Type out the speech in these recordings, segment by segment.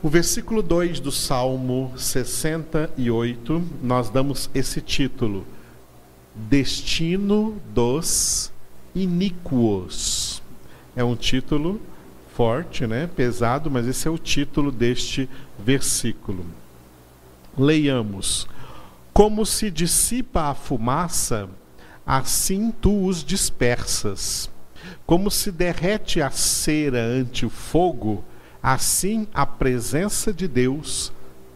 O versículo 2 do Salmo 68, nós damos esse título: Destino dos Iníquos. É um título forte, né? pesado, mas esse é o título deste versículo. Leiamos: Como se dissipa a fumaça, assim tu os dispersas. Como se derrete a cera ante o fogo, assim a presença de Deus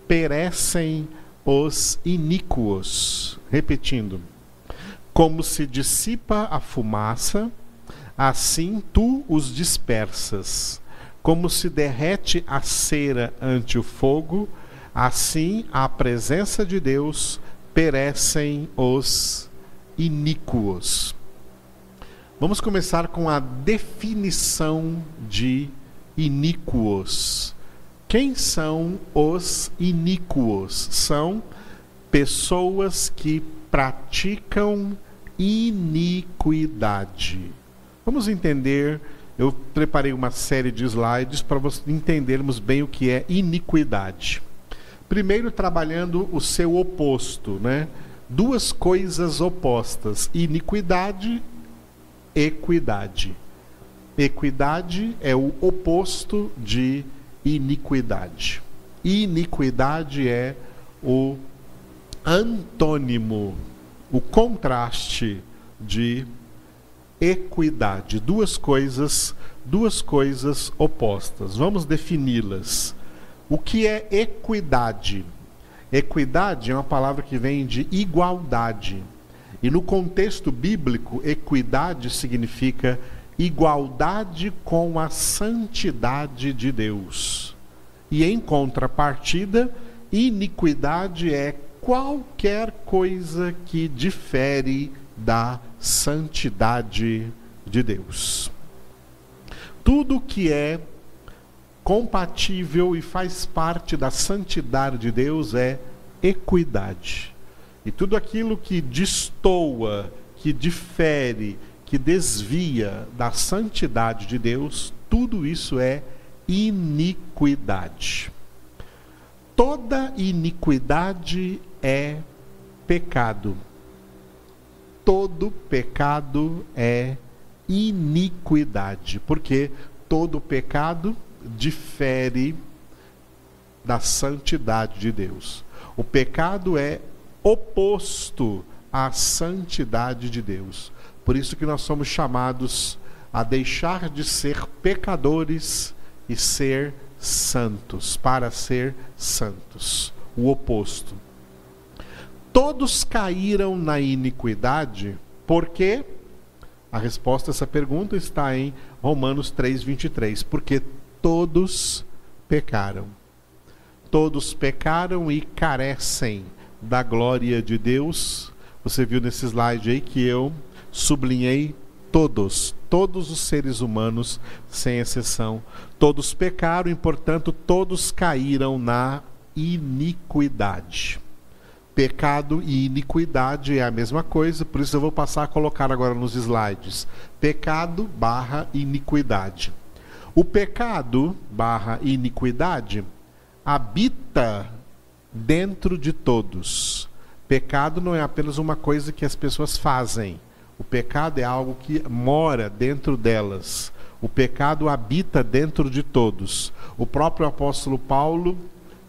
perecem os iníquos. Repetindo: Como se dissipa a fumaça, assim tu os dispersas. Como se derrete a cera ante o fogo, assim a presença de Deus perecem os iníquos. Vamos começar com a definição de iníquos. Quem são os iníquos? São pessoas que praticam iniquidade. Vamos entender. Eu preparei uma série de slides para entendermos bem o que é iniquidade. Primeiro, trabalhando o seu oposto, né? Duas coisas opostas: iniquidade equidade. Equidade é o oposto de iniquidade. Iniquidade é o antônimo, o contraste de equidade. Duas coisas, duas coisas opostas. Vamos defini-las. O que é equidade? Equidade é uma palavra que vem de igualdade. E no contexto bíblico, equidade significa igualdade com a santidade de Deus. E em contrapartida, iniquidade é qualquer coisa que difere da santidade de Deus. Tudo que é compatível e faz parte da santidade de Deus é equidade. E tudo aquilo que destoa, que difere, que desvia da santidade de Deus, tudo isso é iniquidade. Toda iniquidade é pecado. Todo pecado é iniquidade, porque todo pecado difere da santidade de Deus. O pecado é oposto à santidade de Deus. Por isso que nós somos chamados a deixar de ser pecadores e ser santos, para ser santos. O oposto. Todos caíram na iniquidade, porque a resposta a essa pergunta está em Romanos 3:23, porque todos pecaram. Todos pecaram e carecem da glória de Deus. Você viu nesse slide aí que eu sublinhei todos, todos os seres humanos, sem exceção. Todos pecaram e, portanto, todos caíram na iniquidade. Pecado e iniquidade é a mesma coisa, por isso eu vou passar a colocar agora nos slides. Pecado barra iniquidade. O pecado barra iniquidade habita dentro de todos. Pecado não é apenas uma coisa que as pessoas fazem. O pecado é algo que mora dentro delas. O pecado habita dentro de todos. O próprio apóstolo Paulo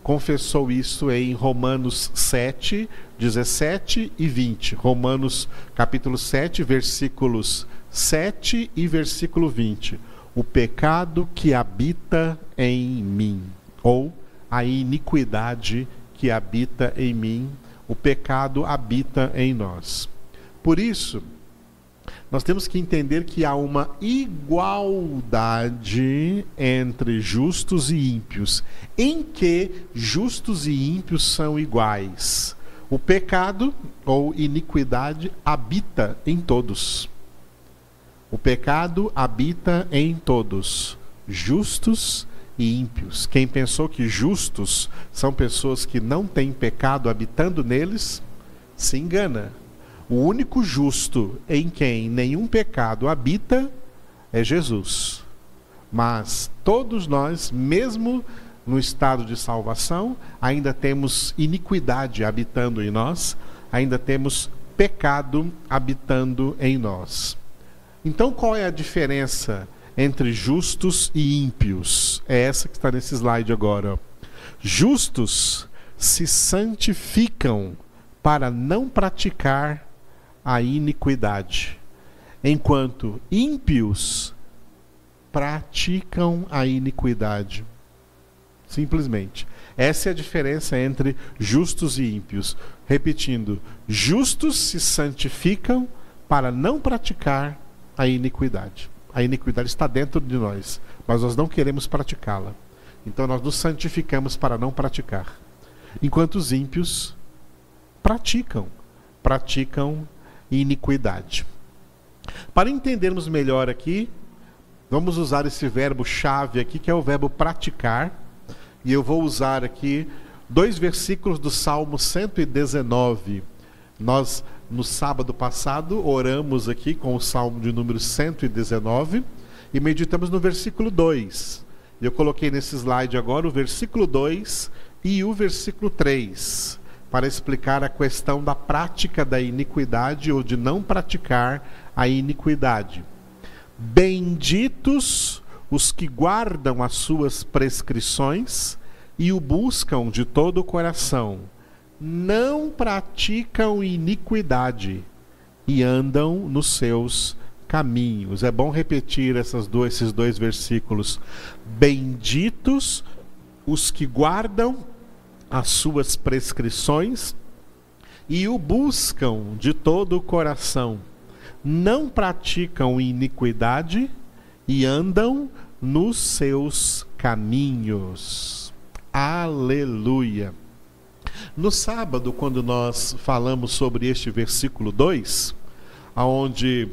confessou isso em Romanos 7, 17 e 20. Romanos capítulo 7, versículos 7 e versículo 20. O pecado que habita em mim, ou a iniquidade que habita em mim, o pecado habita em nós. Por isso, nós temos que entender que há uma igualdade entre justos e ímpios, em que justos e ímpios são iguais. O pecado ou iniquidade habita em todos. O pecado habita em todos, justos e ímpios. Quem pensou que justos são pessoas que não têm pecado habitando neles, se engana. O único justo em quem nenhum pecado habita é Jesus. Mas todos nós, mesmo no estado de salvação, ainda temos iniquidade habitando em nós, ainda temos pecado habitando em nós. Então, qual é a diferença entre justos e ímpios? É essa que está nesse slide agora. Justos se santificam para não praticar a iniquidade, enquanto ímpios praticam a iniquidade. Simplesmente. Essa é a diferença entre justos e ímpios. Repetindo, justos se santificam para não praticar a iniquidade. A iniquidade está dentro de nós, mas nós não queremos praticá-la. Então nós nos santificamos para não praticar. Enquanto os ímpios praticam, praticam iniquidade. Para entendermos melhor aqui, vamos usar esse verbo chave aqui, que é o verbo praticar, e eu vou usar aqui dois versículos do Salmo 119. Nós no sábado passado oramos aqui com o Salmo de número 119 e meditamos no versículo 2. Eu coloquei nesse slide agora o versículo 2 e o versículo 3 para explicar a questão da prática da iniquidade ou de não praticar a iniquidade. Benditos os que guardam as suas prescrições e o buscam de todo o coração, não praticam iniquidade e andam nos seus caminhos. É bom repetir essas dois, esses dois versículos. Benditos os que guardam as suas prescrições e o buscam de todo o coração. Não praticam iniquidade e andam nos seus caminhos. Aleluia. No sábado, quando nós falamos sobre este versículo 2, aonde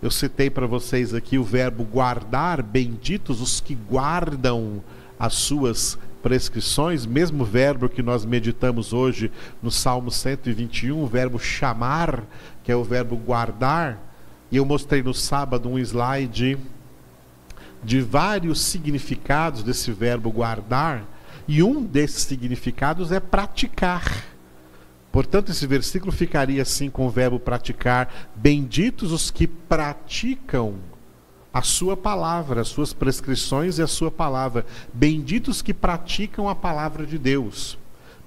eu citei para vocês aqui o verbo guardar, benditos os que guardam as suas prescrições, mesmo verbo que nós meditamos hoje no Salmo 121, o verbo chamar, que é o verbo guardar, e eu mostrei no sábado um slide de vários significados desse verbo guardar, e um desses significados é praticar. Portanto, esse versículo ficaria assim com o verbo praticar: Benditos os que praticam a sua palavra, as suas prescrições e a sua palavra. Benditos que praticam a palavra de Deus.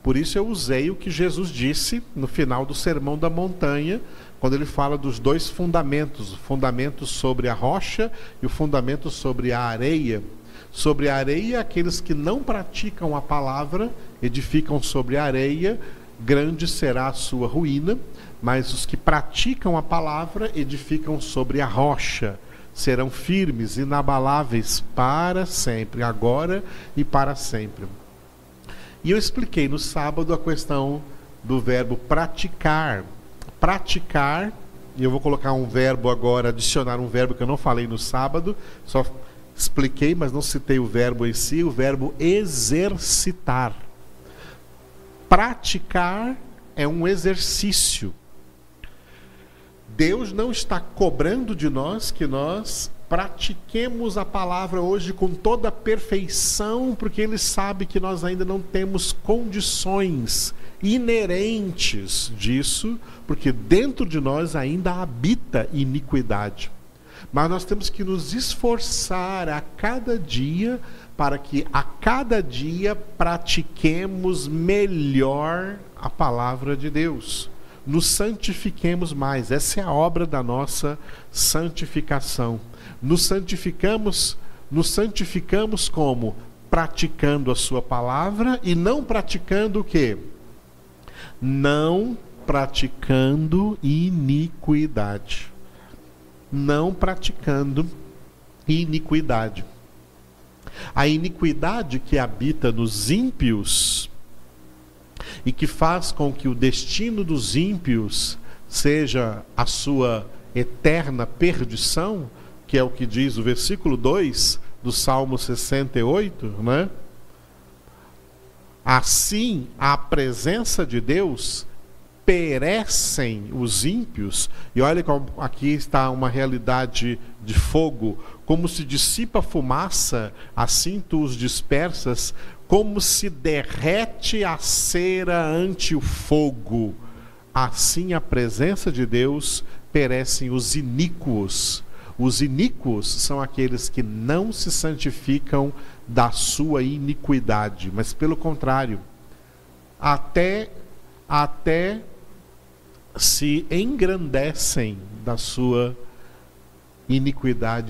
Por isso eu usei o que Jesus disse no final do Sermão da Montanha, quando ele fala dos dois fundamentos, o fundamento sobre a rocha e o fundamento sobre a areia. Sobre a areia, aqueles que não praticam a palavra edificam sobre a areia, grande será a sua ruína, mas os que praticam a palavra edificam sobre a rocha serão firmes, inabaláveis para sempre, agora e para sempre. E eu expliquei no sábado a questão do verbo praticar. Praticar, e eu vou colocar um verbo agora, adicionar um verbo que eu não falei no sábado, só expliquei, mas não citei o verbo em si, o verbo exercitar. Praticar é um exercício. Deus não está cobrando de nós que nós pratiquemos a palavra hoje com toda a perfeição, porque Ele sabe que nós ainda não temos condições inerentes disso, porque dentro de nós ainda habita iniquidade. Mas nós temos que nos esforçar a cada dia para que a cada dia pratiquemos melhor a palavra de Deus nos santifiquemos mais. Essa é a obra da nossa santificação. Nos santificamos, nos santificamos como praticando a sua palavra e não praticando o quê? Não praticando iniquidade. Não praticando iniquidade. A iniquidade que habita nos ímpios e que faz com que o destino dos ímpios seja a sua eterna perdição, que é o que diz o versículo 2 do Salmo 68, né? Assim, a presença de Deus perecem os ímpios. E olha como aqui está uma realidade de fogo como se dissipa fumaça, assim tu os dispersas, como se derrete a cera ante o fogo. Assim a presença de Deus perecem os iníquos. Os iníquos são aqueles que não se santificam da sua iniquidade, mas pelo contrário, até até se engrandecem da sua iniquidade,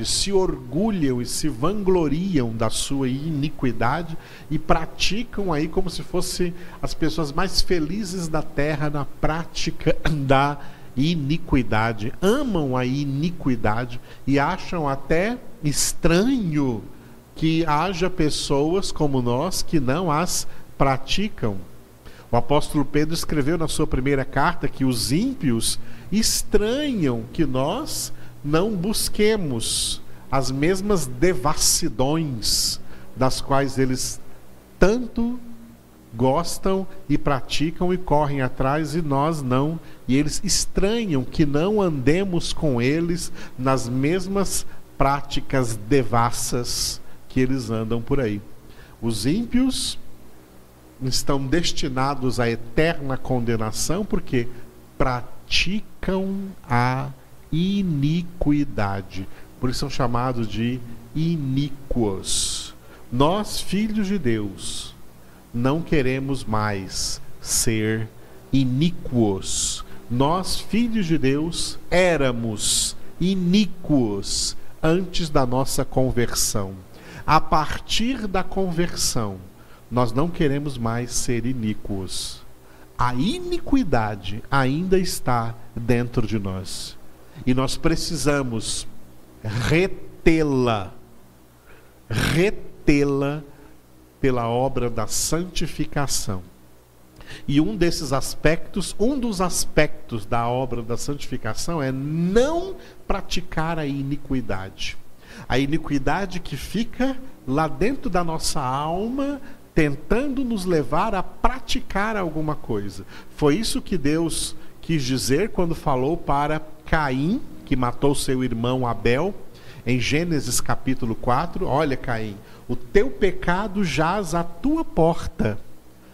se orgulham e se vangloriam da sua iniquidade e praticam aí como se fossem as pessoas mais felizes da terra na prática da iniquidade. Amam a iniquidade e acham até estranho que haja pessoas como nós que não as praticam. O apóstolo Pedro escreveu na sua primeira carta que os ímpios estranham que nós não busquemos as mesmas devassidões das quais eles tanto gostam e praticam e correm atrás e nós não. E eles estranham que não andemos com eles nas mesmas práticas devassas que eles andam por aí. Os ímpios estão destinados à eterna condenação porque praticam a iniquidade. Por isso são chamados de iníquos. Nós, filhos de Deus, não queremos mais ser iníquos. Nós, filhos de Deus, éramos iníquos antes da nossa conversão. A partir da conversão, nós não queremos mais ser iníquos. A iniquidade ainda está dentro de nós e nós precisamos retê-la, retê-la pela obra da santificação. E um desses aspectos, um dos aspectos da obra da santificação é não praticar a iniquidade. A iniquidade que fica lá dentro da nossa alma, tentando nos levar a praticar alguma coisa. Foi isso que Deus quis dizer quando falou para Caim, que matou seu irmão Abel, em Gênesis capítulo 4, olha Caim, o teu pecado jaz à tua porta,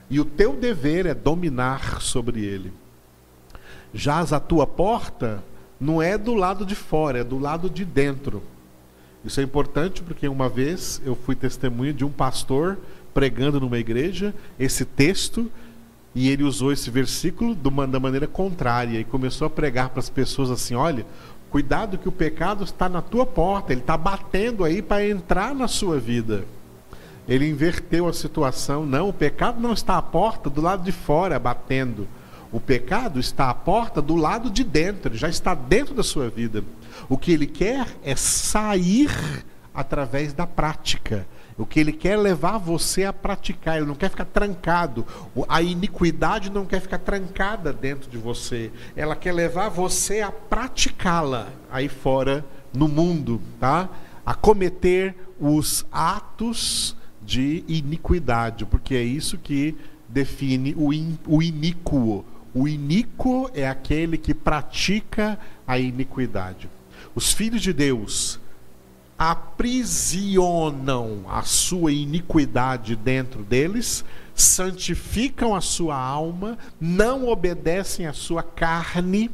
e o teu dever é dominar sobre ele. Jaz à tua porta não é do lado de fora, é do lado de dentro. Isso é importante porque uma vez eu fui testemunha de um pastor pregando numa igreja esse texto e ele usou esse versículo da maneira contrária e começou a pregar para as pessoas assim: olha, cuidado que o pecado está na tua porta, ele está batendo aí para entrar na sua vida. Ele inverteu a situação. Não, o pecado não está à porta do lado de fora batendo. O pecado está à porta do lado de dentro, ele já está dentro da sua vida. O que ele quer é sair através da prática. O que ele quer é levar você a praticar, ele não quer ficar trancado. A iniquidade não quer ficar trancada dentro de você. Ela quer levar você a praticá-la aí fora no mundo, tá? A cometer os atos de iniquidade, porque é isso que define o, in, o iníquo. O iníquo é aquele que pratica a iniquidade. Os filhos de Deus aprisionam a sua iniquidade dentro deles, santificam a sua alma, não obedecem à sua carne.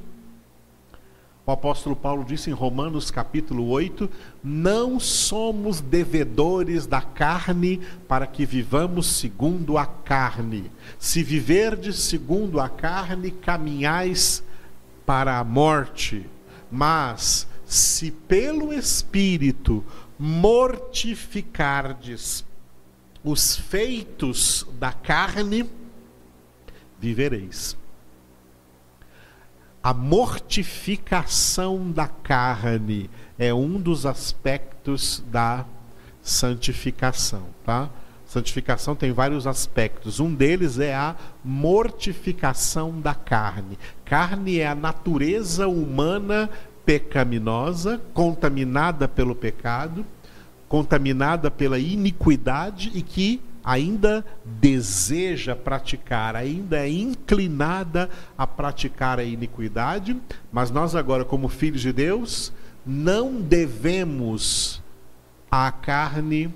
O apóstolo Paulo disse em Romanos capítulo 8: Não somos devedores da carne para que vivamos segundo a carne. Se viverdes segundo a carne, caminhais para a morte. Mas se pelo Espírito mortificardes os feitos da carne, vivereis. A mortificação da carne é um dos aspectos da santificação, tá? Santificação tem vários aspectos. Um deles é a mortificação da carne. Carne é a natureza humana pecaminosa, contaminada pelo pecado, contaminada pela iniquidade e que ainda deseja praticar, ainda é inclinada a praticar a iniquidade, mas nós agora como filhos de Deus não devemos à carne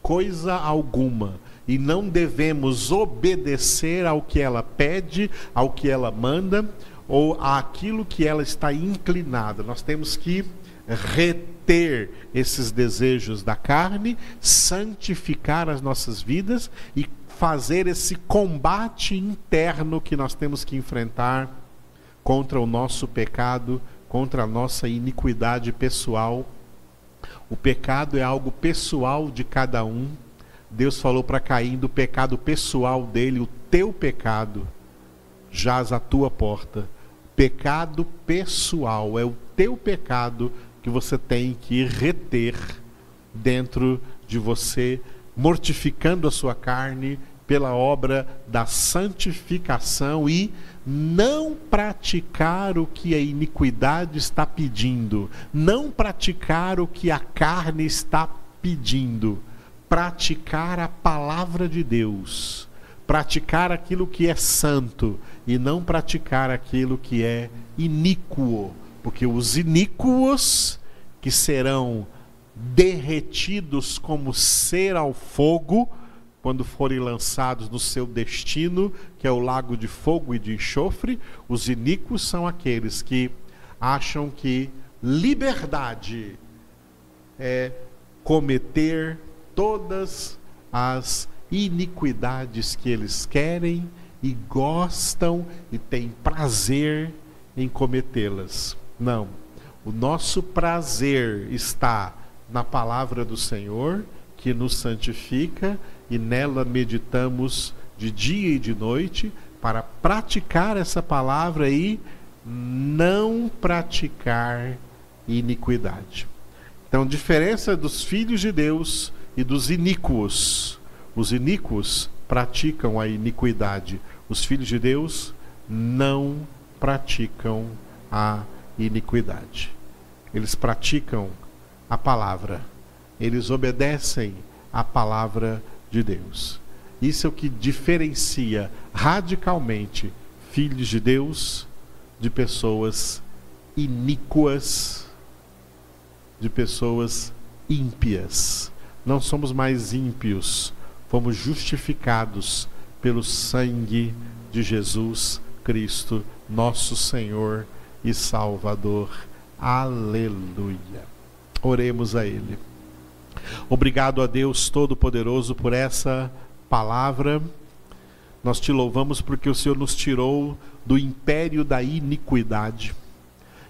coisa alguma e não devemos obedecer ao que ela pede, ao que ela manda ou àquilo que ela está inclinada. Nós temos que reter esses desejos da carne, santificar as nossas vidas e fazer esse combate interno que nós temos que enfrentar contra o nosso pecado, contra a nossa iniquidade pessoal. O pecado é algo pessoal de cada um. Deus falou para Caim do pecado pessoal dele, o teu pecado jaz à tua porta. Pecado pessoal é o teu pecado que você tem que reter dentro de você, mortificando a sua carne pela obra da santificação e não praticar o que a iniquidade está pedindo, não praticar o que a carne está pedindo, praticar a palavra de Deus, praticar aquilo que é santo e não praticar aquilo que é iníquo, porque os iníquos que serão derretidos como cera ao fogo, quando forem lançados no seu destino, que é o lago de fogo e de enxofre, os iníquos são aqueles que acham que liberdade é cometer todas as iniquidades que eles querem e gostam e têm prazer em cometê-las. Não. O nosso prazer está na palavra do Senhor, que nos santifica, e nela meditamos de dia e de noite para praticar essa palavra e não praticar iniquidade. Então, diferença dos filhos de Deus e dos iníquos. Os iníquos praticam a iniquidade, os filhos de Deus não praticam a iniquidade. Eles praticam a palavra, eles obedecem a palavra de Deus. Isso é o que diferencia radicalmente filhos de Deus de pessoas iníquas, de pessoas ímpias. Não somos mais ímpios, fomos justificados pelo sangue de Jesus Cristo, nosso Senhor e Salvador. Aleluia. Oremos a Ele. Obrigado a Deus Todo-Poderoso por essa palavra. Nós te louvamos porque o Senhor nos tirou do império da iniquidade.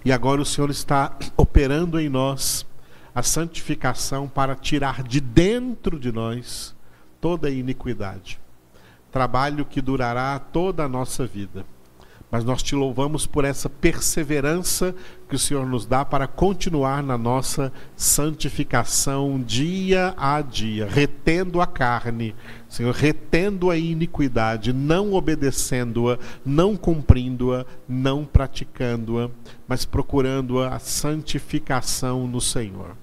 E agora o Senhor está operando em nós a santificação para tirar de dentro de nós toda a iniquidade. Trabalho que durará toda a nossa vida. Mas nós te louvamos por essa perseverança que o Senhor nos dá para continuar na nossa santificação dia a dia, retendo a carne, Senhor, retendo a iniquidade, não obedecendo-a, não cumprindo-a, não praticando-a, mas procurando a santificação no Senhor.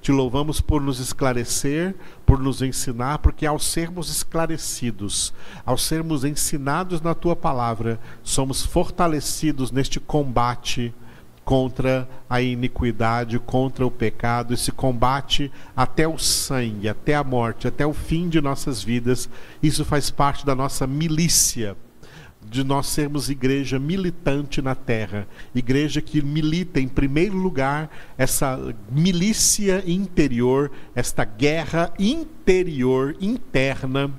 Te louvamos por nos esclarecer, por nos ensinar, porque ao sermos esclarecidos, ao sermos ensinados na tua palavra, somos fortalecidos neste combate contra a iniquidade, contra o pecado, esse combate até o sangue, até a morte, até o fim de nossas vidas. Isso faz parte da nossa milícia de nós sermos igreja militante na terra, igreja que milita em primeiro lugar essa milícia interior, esta guerra interior, interna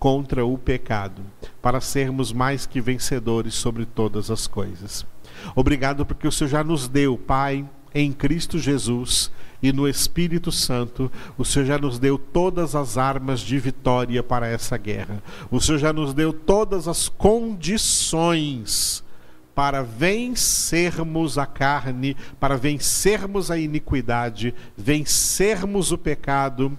contra o pecado, para sermos mais que vencedores sobre todas as coisas. Obrigado porque o Senhor já nos deu, Pai, em Cristo Jesus e no Espírito Santo, o Senhor já nos deu todas as armas de vitória para essa guerra. O Senhor já nos deu todas as condições para vencermos a carne, para vencermos a iniquidade, vencermos o pecado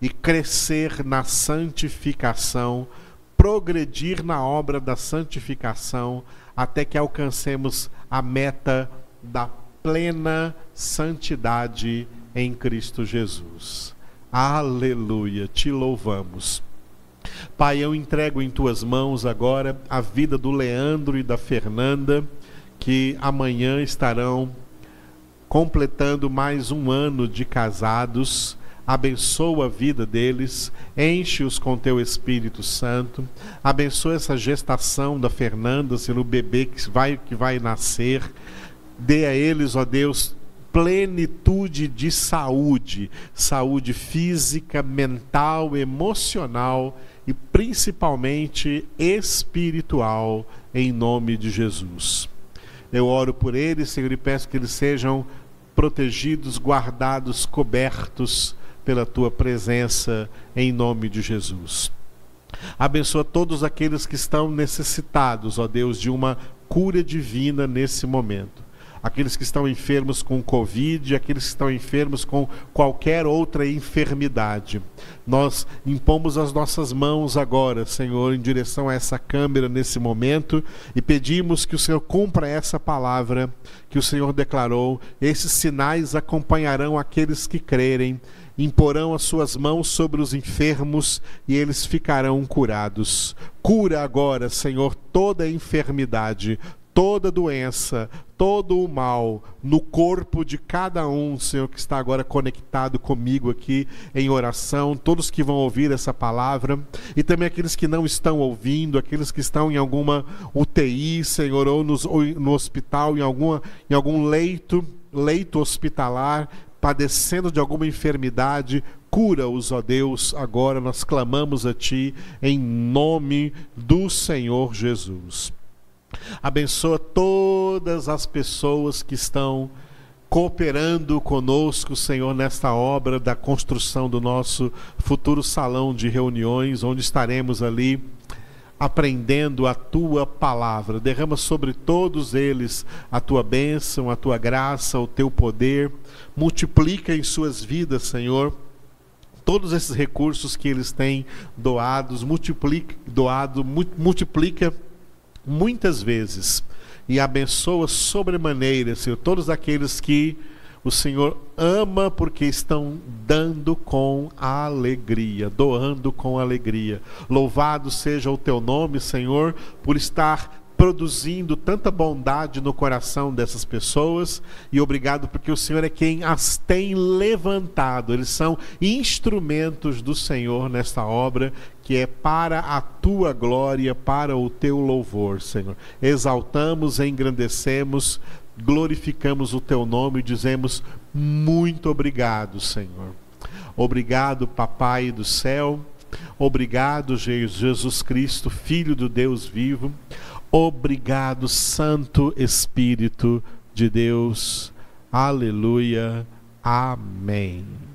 e crescer na santificação, progredir na obra da santificação até que alcancemos a meta da plena santidade em Cristo Jesus. Aleluia, te louvamos. Pai, eu entrego em tuas mãos agora a vida do Leandro e da Fernanda, que amanhã estarão completando mais um ano de casados. abençoa a vida deles, enche-os com teu Espírito Santo, abençoa essa gestação da Fernanda, sendo o bebê que vai, que vai nascer, dê a eles, ó Deus, plenitude de saúde, saúde física, mental, emocional e principalmente espiritual, em nome de Jesus. Eu oro por eles, Senhor, e peço que eles sejam protegidos, guardados, cobertos pela tua presença, em nome de Jesus. Abençoa todos aqueles que estão necessitados, ó Deus, de uma cura divina nesse momento aqueles que estão enfermos com Covid, aqueles que estão enfermos com qualquer outra enfermidade. Nós impomos as nossas mãos agora, Senhor, em direção a essa câmera nesse momento e pedimos que o Senhor cumpra essa palavra que o Senhor declarou. Esses sinais acompanharão aqueles que crerem imporão as suas mãos sobre os enfermos e eles ficarão curados. Cura agora, Senhor, toda enfermidade, toda doença, todo o mal no corpo de cada um, Senhor, que está agora conectado comigo aqui em oração, todos que vão ouvir essa palavra e também aqueles que não estão ouvindo, aqueles que estão em alguma UTI, Senhor, ou, nos, ou no hospital, em, alguma, em algum leito, leito hospitalar, padecendo de alguma enfermidade, cura-os, ó Deus, agora nós clamamos a Ti em nome do Senhor Jesus. Abençoa todas as pessoas que estão cooperando conosco, Senhor, nesta obra da construção do nosso futuro salão de reuniões, onde estaremos ali aprendendo a tua palavra. Derrama sobre todos eles a tua bênção, a tua graça, o teu poder. Multiplica em suas vidas, Senhor, todos esses recursos que eles têm doados, multiplica, doado, multiplica muitas vezes e abençoa sobremaneira, Senhor, todos aqueles que o Senhor ama porque estão dando com alegria, doando com alegria. Louvado seja o teu nome, Senhor, por estar produzindo tanta bondade no coração dessas pessoas e obrigado porque o Senhor é quem as tem levantado. Eles são instrumentos do Senhor nesta obra que é para a tua glória, para o teu louvor, Senhor. Exaltamos, engrandecemos, glorificamos o teu nome e dizemos muito obrigado, Senhor. Obrigado, Papai do céu. Obrigado, Jesus Cristo, Filho do Deus vivo. Obrigado, Santo Espírito de Deus. Aleluia. Amém.